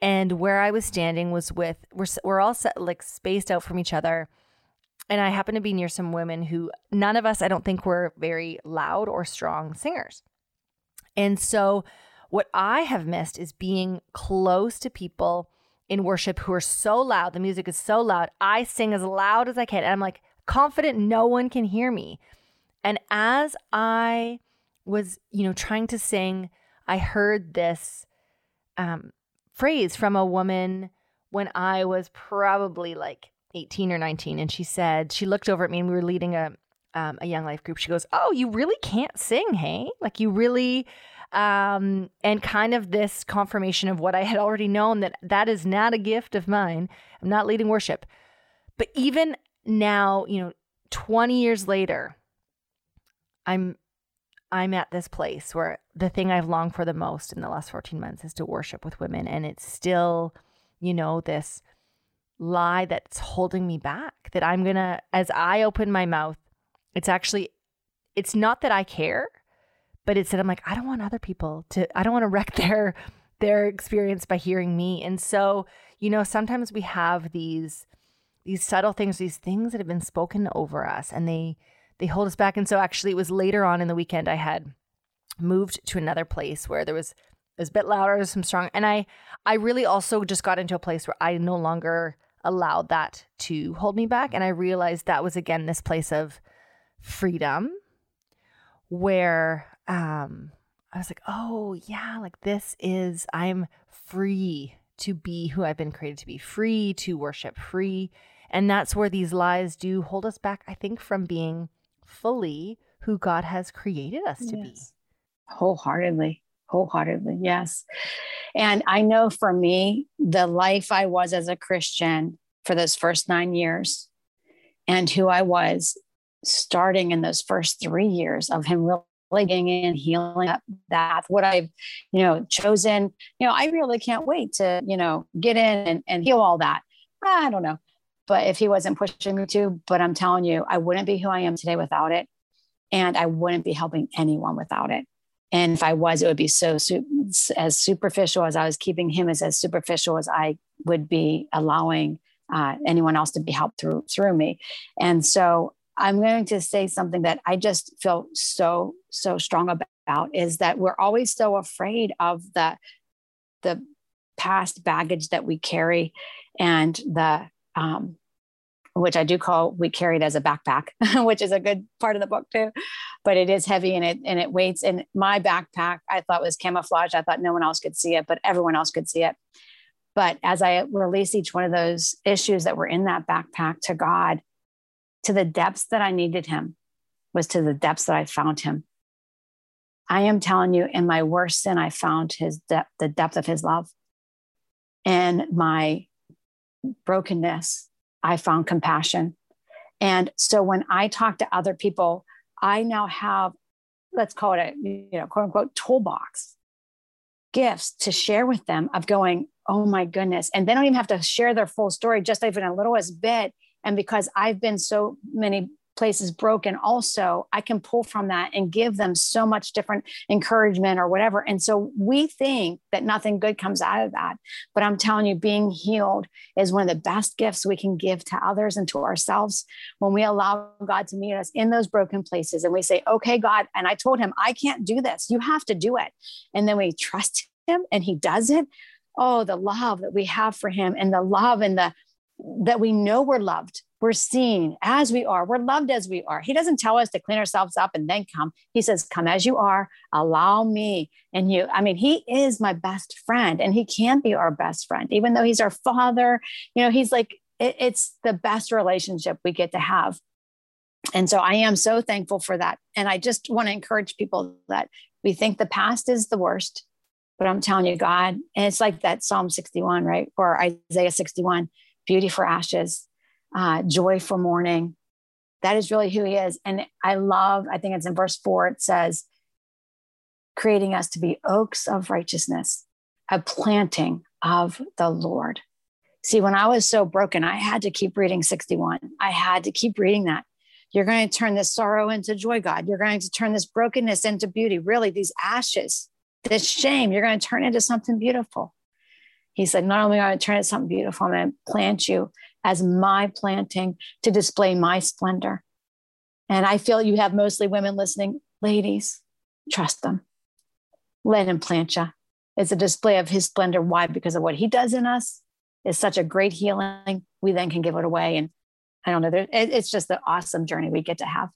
And where I was standing was with we're we're all set, like spaced out from each other. And I happened to be near some women who none of us I don't think were very loud or strong singers. And so what I have missed is being close to people in worship who are so loud. The music is so loud. I sing as loud as I can. And I'm like confident no one can hear me. And as I was, you know, trying to sing, I heard this um, phrase from a woman when I was probably like 18 or 19. And she said, she looked over at me and we were leading a, um, a young life group. She goes, Oh, you really can't sing, hey? Like you really, um, and kind of this confirmation of what I had already known that that is not a gift of mine. I'm not leading worship. But even now, you know, 20 years later, I'm I'm at this place where the thing I've longed for the most in the last 14 months is to worship with women and it's still, you know, this lie that's holding me back that I'm going to as I open my mouth, it's actually it's not that I care but it's that i'm like i don't want other people to i don't want to wreck their their experience by hearing me. And so you know sometimes we have these these subtle things these things that have been spoken over us and they they hold us back and so actually it was later on in the weekend i had moved to another place where there was it was a bit louder some strong and i i really also just got into a place where i no longer allowed that to hold me back and i realized that was again this place of freedom where um, I was like, oh, yeah, like this is, I'm free to be who I've been created to be, free to worship, free. And that's where these lies do hold us back, I think, from being fully who God has created us to yes. be. Wholeheartedly, wholeheartedly, yes. And I know for me, the life I was as a Christian for those first nine years and who I was starting in those first three years of Him really getting in, healing up that, what I've, you know, chosen, you know, I really can't wait to, you know, get in and, and heal all that. I don't know. But if he wasn't pushing me to, but I'm telling you, I wouldn't be who I am today without it. And I wouldn't be helping anyone without it. And if I was, it would be so as superficial as I was keeping him as as superficial as I would be allowing uh, anyone else to be helped through through me. And so I'm going to say something that I just feel so, so strong about is that we're always so afraid of the, the past baggage that we carry and the, um, which I do call we carry it as a backpack, which is a good part of the book too. But it is heavy and it and it weights. And my backpack I thought was camouflage. I thought no one else could see it, but everyone else could see it. But as I release each one of those issues that were in that backpack to God, to the depths that I needed him was to the depths that I found him. I am telling you, in my worst sin, I found his depth, the depth of his love. And my brokenness, I found compassion. And so when I talk to other people, I now have, let's call it a, you know, quote unquote toolbox gifts to share with them of going, oh my goodness. And they don't even have to share their full story, just even a littlest bit and because I've been so many places broken also i can pull from that and give them so much different encouragement or whatever. And so we think that nothing good comes out of that. But i'm telling you being healed is one of the best gifts we can give to others and to ourselves when we allow god to meet us in those broken places and we say okay god and i told him i can't do this. You have to do it. And then we trust him and he does it. Oh the love that we have for him and the love and the that we know we're loved. We're seen as we are. We're loved as we are. He doesn't tell us to clean ourselves up and then come. He says, Come as you are, allow me and you. I mean, He is my best friend and He can be our best friend, even though He's our Father. You know, He's like, it, it's the best relationship we get to have. And so I am so thankful for that. And I just want to encourage people that we think the past is the worst, but I'm telling you, God, and it's like that Psalm 61, right? Or Isaiah 61 beauty for ashes, uh, joy for mourning. That is really who he is. And I love, I think it's in verse four, it says, creating us to be oaks of righteousness, a planting of the Lord. See, when I was so broken, I had to keep reading 61. I had to keep reading that. You're going to turn this sorrow into joy, God. You're going to turn this brokenness into beauty. Really, these ashes, this shame, you're going to turn into something beautiful. He said, Not only am I going to turn it something beautiful, I'm going to plant you as my planting to display my splendor. And I feel you have mostly women listening. Ladies, trust them. Let him plant you. It's a display of his splendor. Why? Because of what he does in us is such a great healing. We then can give it away. And I don't know, it's just an awesome journey we get to have.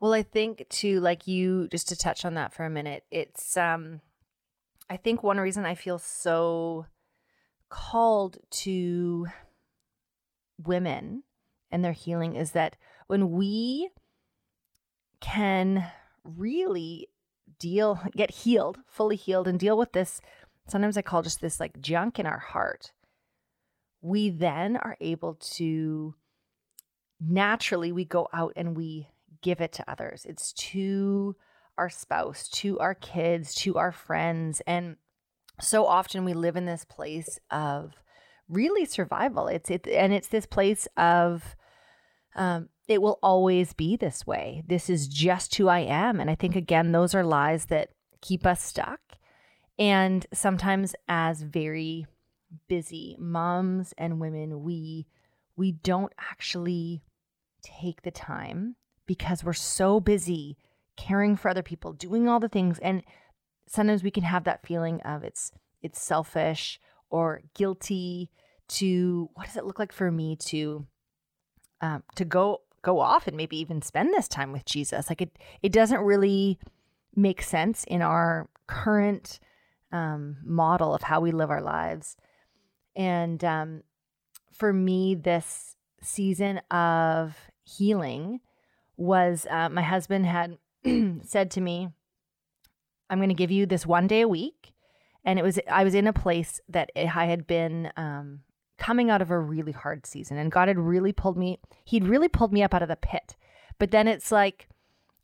Well, I think too, like you, just to touch on that for a minute, it's um I think one reason I feel so called to women and their healing is that when we can really deal, get healed, fully healed, and deal with this, sometimes I call just this like junk in our heart, we then are able to naturally we go out and we give it to others. It's too our spouse, to our kids, to our friends. And so often we live in this place of really survival. It's it and it's this place of um, it will always be this way. This is just who I am. And I think again, those are lies that keep us stuck. And sometimes as very busy moms and women, we we don't actually take the time because we're so busy caring for other people, doing all the things. And sometimes we can have that feeling of it's it's selfish or guilty to what does it look like for me to um, to go go off and maybe even spend this time with Jesus? Like it it doesn't really make sense in our current um, model of how we live our lives. And um, for me, this season of healing was uh, my husband had said to me, I'm going to give you this one day a week. And it was, I was in a place that I had been um, coming out of a really hard season. And God had really pulled me, He'd really pulled me up out of the pit. But then it's like,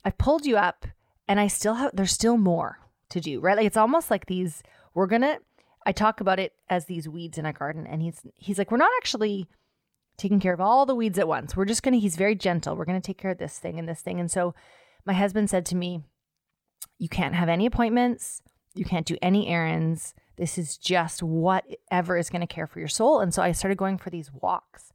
I've pulled you up and I still have, there's still more to do, right? Like it's almost like these, we're going to, I talk about it as these weeds in a garden. And he's, he's like, we're not actually taking care of all the weeds at once. We're just going to, he's very gentle. We're going to take care of this thing and this thing. And so, my husband said to me, You can't have any appointments, you can't do any errands. This is just whatever is going to care for your soul. And so I started going for these walks.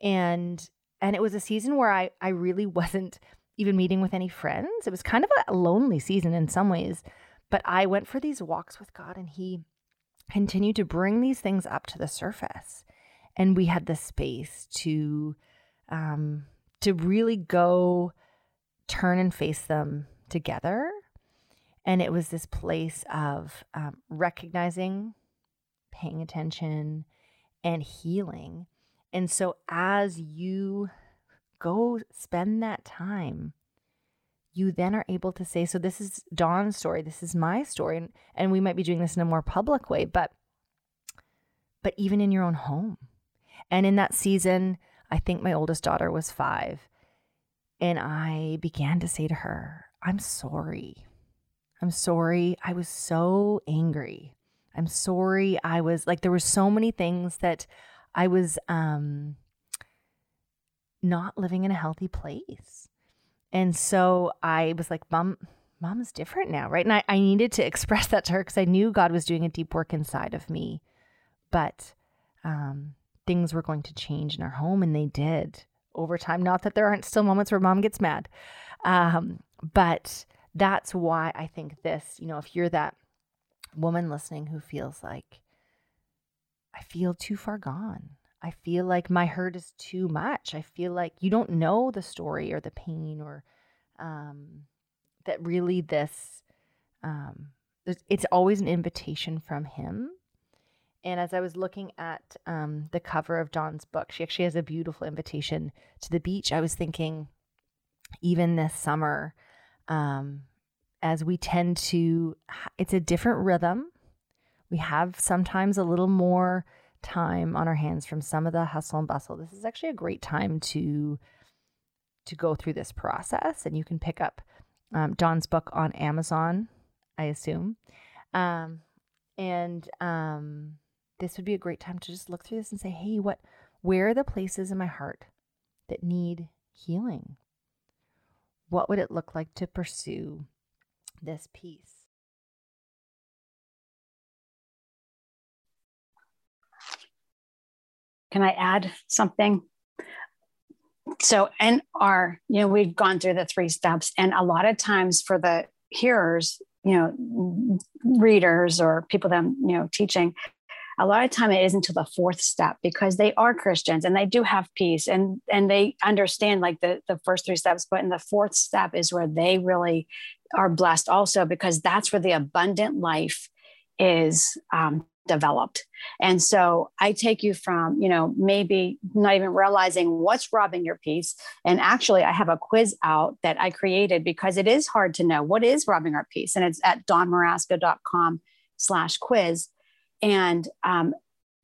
And and it was a season where I I really wasn't even meeting with any friends. It was kind of a lonely season in some ways, but I went for these walks with God and he continued to bring these things up to the surface. And we had the space to um to really go turn and face them together. And it was this place of um, recognizing, paying attention, and healing. And so as you go spend that time, you then are able to say, so this is Dawn's story, this is my story. And, and we might be doing this in a more public way, but but even in your own home. And in that season, I think my oldest daughter was five. And I began to say to her, I'm sorry. I'm sorry. I was so angry. I'm sorry. I was like, there were so many things that I was um, not living in a healthy place. And so I was like, Mom, mom's different now, right? And I, I needed to express that to her because I knew God was doing a deep work inside of me. But um, things were going to change in our home, and they did over time. Not that there aren't still moments where mom gets mad, um, but that's why I think this, you know, if you're that woman listening who feels like I feel too far gone. I feel like my hurt is too much. I feel like you don't know the story or the pain or um, that really this, um, it's always an invitation from him. And as I was looking at um, the cover of Dawn's book, she actually has a beautiful invitation to the beach. I was thinking, even this summer, um, as we tend to, it's a different rhythm. We have sometimes a little more time on our hands from some of the hustle and bustle. This is actually a great time to to go through this process, and you can pick up um, Dawn's book on Amazon, I assume, um, and um, this would be a great time to just look through this and say, "Hey, what? Where are the places in my heart that need healing? What would it look like to pursue this peace?" Can I add something? So, our, you know, we've gone through the three steps, and a lot of times for the hearers, you know, readers or people that I'm, you know, teaching, a lot of time it isn't until the fourth step because they are Christians and they do have peace and and they understand like the the first three steps, but in the fourth step is where they really are blessed also because that's where the abundant life is um, developed. And so I take you from, you know, maybe not even realizing what's robbing your peace. And actually, I have a quiz out that I created because it is hard to know what is robbing our peace. And it's at dawnmarasco.com slash quiz. And um,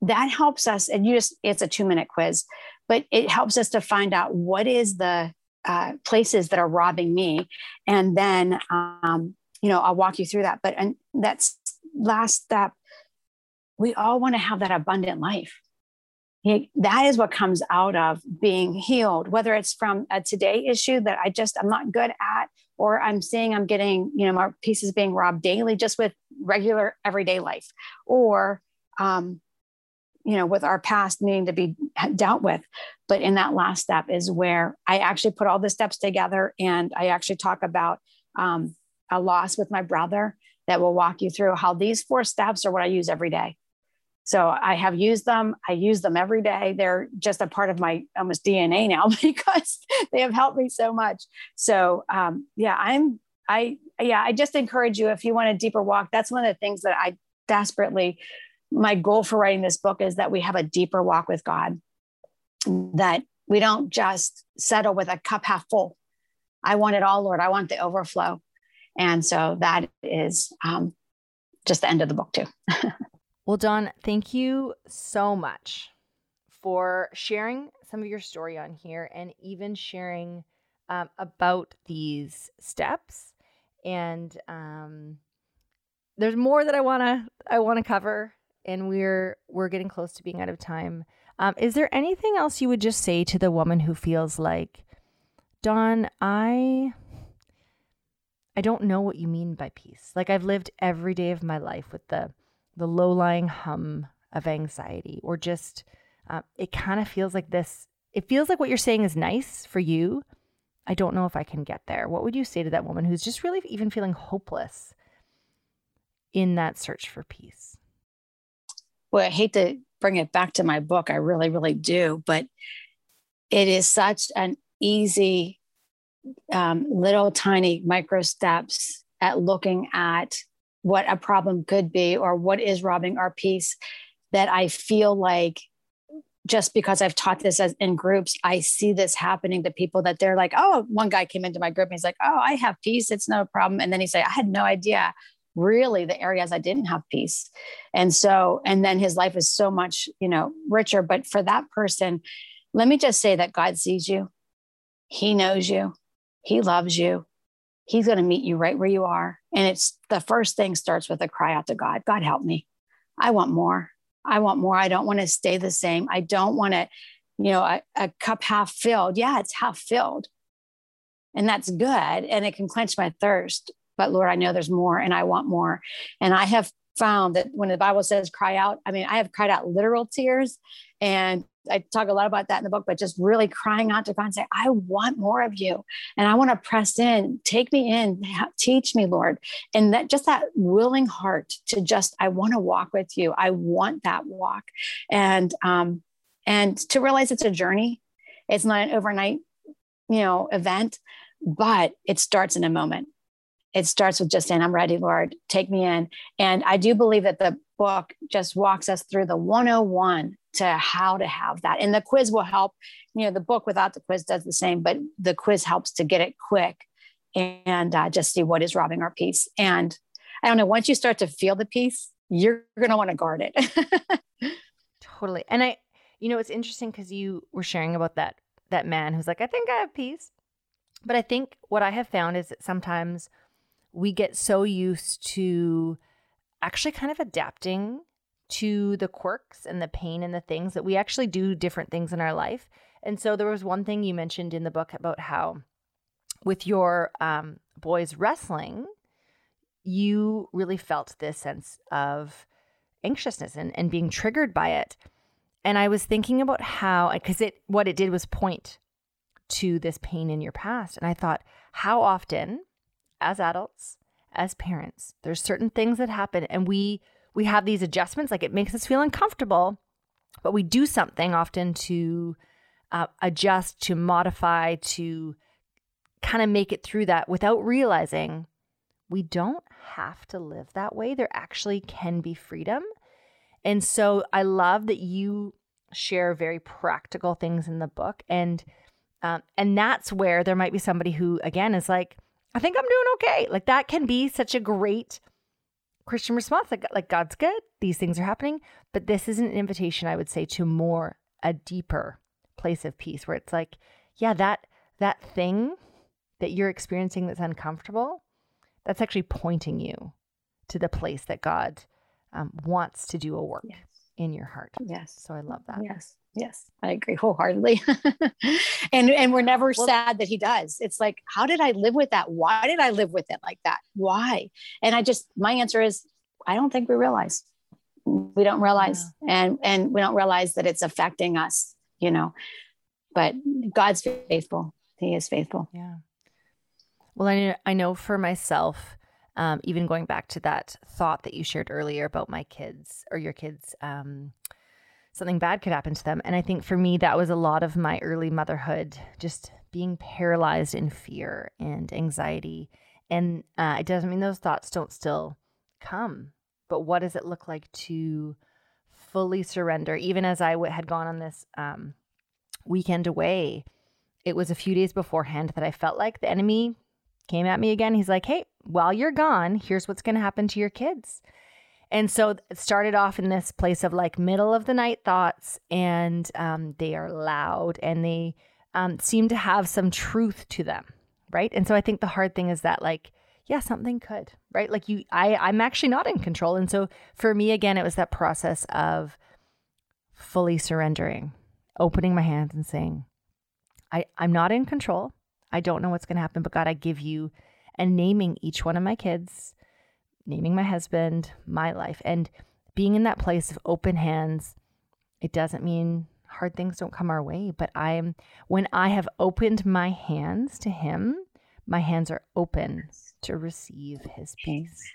that helps us. And you just, it's a two minute quiz, but it helps us to find out what is the uh, places that are robbing me. And then, um, you know, I'll walk you through that. But and that's last step we all want to have that abundant life. That is what comes out of being healed, whether it's from a today issue that I just, I'm not good at, or I'm seeing I'm getting, you know, my pieces being robbed daily just with regular everyday life, or, um, you know, with our past needing to be dealt with. But in that last step is where I actually put all the steps together and I actually talk about um, a loss with my brother that will walk you through how these four steps are what I use every day. So I have used them. I use them every day. They're just a part of my almost DNA now because they have helped me so much. So um, yeah, I'm I yeah, I just encourage you if you want a deeper walk. That's one of the things that I desperately my goal for writing this book is that we have a deeper walk with God. That we don't just settle with a cup half full. I want it all, Lord. I want the overflow. And so that is um, just the end of the book too. Well, Dawn, thank you so much for sharing some of your story on here and even sharing um, about these steps. And um, there's more that I wanna I wanna cover, and we're we're getting close to being out of time. Um, is there anything else you would just say to the woman who feels like, Dawn, I I don't know what you mean by peace. Like I've lived every day of my life with the the low lying hum of anxiety, or just uh, it kind of feels like this. It feels like what you're saying is nice for you. I don't know if I can get there. What would you say to that woman who's just really even feeling hopeless in that search for peace? Well, I hate to bring it back to my book. I really, really do. But it is such an easy, um, little tiny micro steps at looking at what a problem could be or what is robbing our peace that I feel like just because I've taught this as in groups, I see this happening to people that they're like, oh, one guy came into my group and he's like, oh, I have peace. It's no problem. And then he say, I had no idea really the areas I didn't have peace. And so, and then his life is so much, you know, richer. But for that person, let me just say that God sees you. He knows you. He loves you he's going to meet you right where you are. And it's the first thing starts with a cry out to God God, help me. I want more. I want more. I don't want to stay the same. I don't want to, you know, a, a cup half filled. Yeah, it's half filled. And that's good. And it can quench my thirst. But Lord, I know there's more and I want more. And I have found that when the Bible says cry out, I mean, I have cried out literal tears and I talk a lot about that in the book, but just really crying out to God and say, I want more of you. And I want to press in, take me in, teach me, Lord. And that just that willing heart to just, I want to walk with you. I want that walk. And, um, and to realize it's a journey. It's not an overnight, you know, event, but it starts in a moment it starts with just saying, I'm ready, Lord, take me in. And I do believe that the book just walks us through the 101 to how to have that. And the quiz will help. You know, the book without the quiz does the same, but the quiz helps to get it quick and uh, just see what is robbing our peace. And I don't know, once you start to feel the peace, you're going to want to guard it. totally. And I, you know, it's interesting because you were sharing about that that man who's like, I think I have peace. But I think what I have found is that sometimes we get so used to actually kind of adapting to the quirks and the pain and the things that we actually do different things in our life. And so there was one thing you mentioned in the book about how with your um, boys wrestling, you really felt this sense of anxiousness and, and being triggered by it. And I was thinking about how, because it what it did was point to this pain in your past. And I thought, how often as adults, as parents, there's certain things that happen and we we have these adjustments like it makes us feel uncomfortable, but we do something often to uh, adjust, to modify, to kind of make it through that without realizing we don't have to live that way. There actually can be freedom. And so I love that you share very practical things in the book and um, and that's where there might be somebody who again is like I think I'm doing okay. Like that can be such a great Christian response. Like, like God's good. These things are happening. But this is an invitation, I would say, to more a deeper place of peace where it's like, yeah, that that thing that you're experiencing that's uncomfortable, that's actually pointing you to the place that God um, wants to do a work yes. in your heart. Yes. So I love that. Yes. Yes, I agree wholeheartedly. and and we're never well, sad that he does. It's like, how did I live with that? Why did I live with it like that? Why? And I just my answer is I don't think we realize. We don't realize yeah. and and we don't realize that it's affecting us, you know. But God's faithful. He is faithful. Yeah. Well, I I know for myself, um, even going back to that thought that you shared earlier about my kids or your kids um, something bad could happen to them. And I think for me, that was a lot of my early motherhood, just being paralyzed in fear and anxiety. And uh, it doesn't mean those thoughts don't still come, but what does it look like to fully surrender? Even as I w- had gone on this um, weekend away, it was a few days beforehand that I felt like the enemy came at me again. He's like, hey, while you're gone, here's what's going to happen to your kids. And so it started off in this place of like middle of the night thoughts, and um, they are loud and they um, seem to have some truth to them, right? And so I think the hard thing is that like, yeah, something could, right? Like you, I, I'm actually not in control. And so for me, again, it was that process of fully surrendering, opening my hands and saying, I, I'm not in control. I don't know what's going to happen, but God, I give you, and naming each one of my kids naming my husband, my life, and being in that place of open hands. It doesn't mean hard things don't come our way, but I'm when I have opened my hands to him, my hands are open to receive his peace.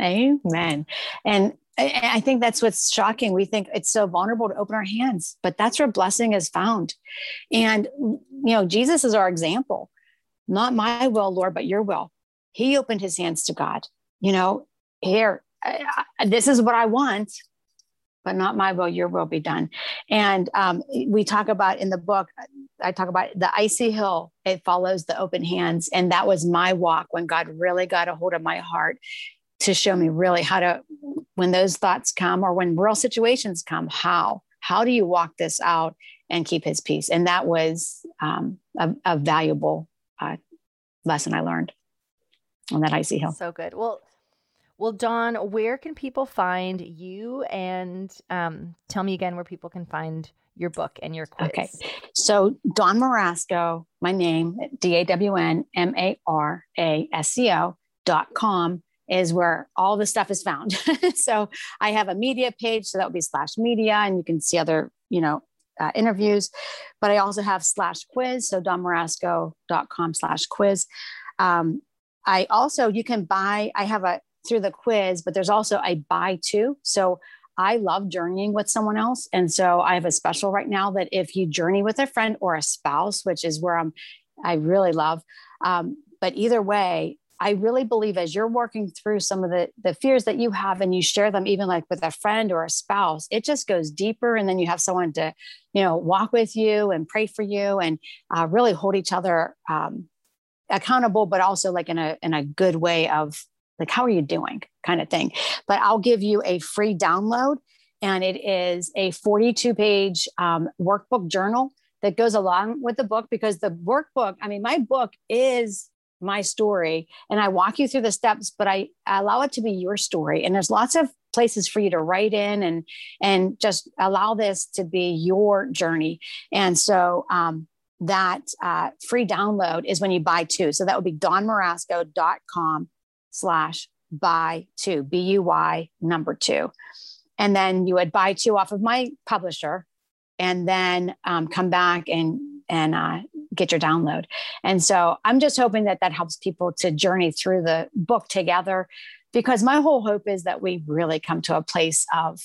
Amen. And I think that's what's shocking. We think it's so vulnerable to open our hands, but that's where blessing is found. And, you know, Jesus is our example. Not my will, Lord, but your will. He opened his hands to God, you know, here, I, I, this is what I want, but not my will, your will be done. And um, we talk about in the book, I talk about the icy hill, it follows the open hands. And that was my walk when God really got a hold of my heart to show me really how to, when those thoughts come or when real situations come, how, how do you walk this out and keep his peace? And that was um, a, a, valuable uh, lesson I learned on that icy hill. So good. Well, well, Dawn, where can people find you? And um, tell me again where people can find your book and your quiz. Okay. So, Dawn Marasco, my name, D A W N M A R A S C O dot com. is where all the stuff is found. so I have a media page, so that would be slash media, and you can see other, you know, uh, interviews. But I also have slash quiz, so dawnmarasco.com slash quiz. Um, I also, you can buy, I have a through the quiz, but there's also a buy two. So I love journeying with someone else. And so I have a special right now that if you journey with a friend or a spouse, which is where I'm, I really love. Um, but either way, I really believe as you're working through some of the, the fears that you have and you share them, even like with a friend or a spouse, it just goes deeper. And then you have someone to, you know, walk with you and pray for you and uh, really hold each other um, accountable, but also like in a, in a good way of like, how are you doing kind of thing. But I'll give you a free download and it is a 42 page um, workbook journal that goes along with the book because the workbook, I mean, my book is my story and I walk you through the steps, but I, I allow it to be your story. And there's lots of places for you to write in and and just allow this to be your journey. And so um, that uh, free download is when you buy two. So that would be dawnmarasco.com slash buy two, B U Y number two. And then you would buy two off of my publisher and then um, come back and and uh, get your download. And so I'm just hoping that that helps people to journey through the book together because my whole hope is that we really come to a place of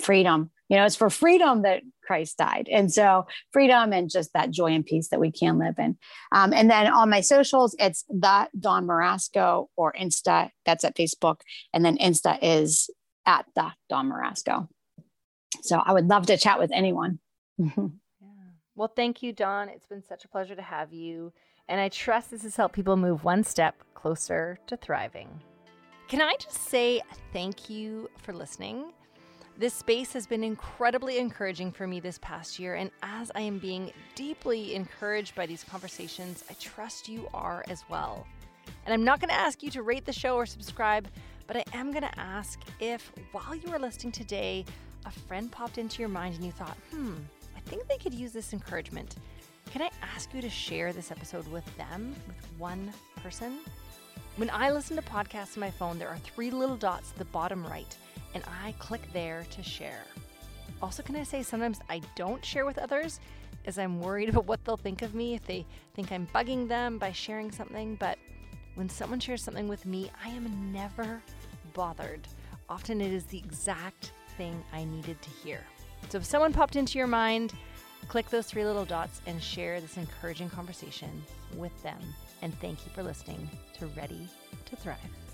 freedom. You know, it's for freedom that Christ died. And so freedom and just that joy and peace that we can live in. Um, and then on my socials, it's the Dawn Marasco or Insta. That's at Facebook. And then Insta is at the Dawn Marasco. So I would love to chat with anyone. yeah. Well, thank you, Dawn. It's been such a pleasure to have you. And I trust this has helped people move one step closer to thriving. Can I just say thank you for listening? This space has been incredibly encouraging for me this past year, and as I am being deeply encouraged by these conversations, I trust you are as well. And I'm not going to ask you to rate the show or subscribe, but I am going to ask if while you were listening today, a friend popped into your mind and you thought, hmm, I think they could use this encouragement. Can I ask you to share this episode with them, with one person? When I listen to podcasts on my phone, there are three little dots at the bottom right, and I click there to share. Also, can I say sometimes I don't share with others as I'm worried about what they'll think of me if they think I'm bugging them by sharing something. But when someone shares something with me, I am never bothered. Often it is the exact thing I needed to hear. So if someone popped into your mind, click those three little dots and share this encouraging conversation with them. And thank you for listening to Ready to Thrive.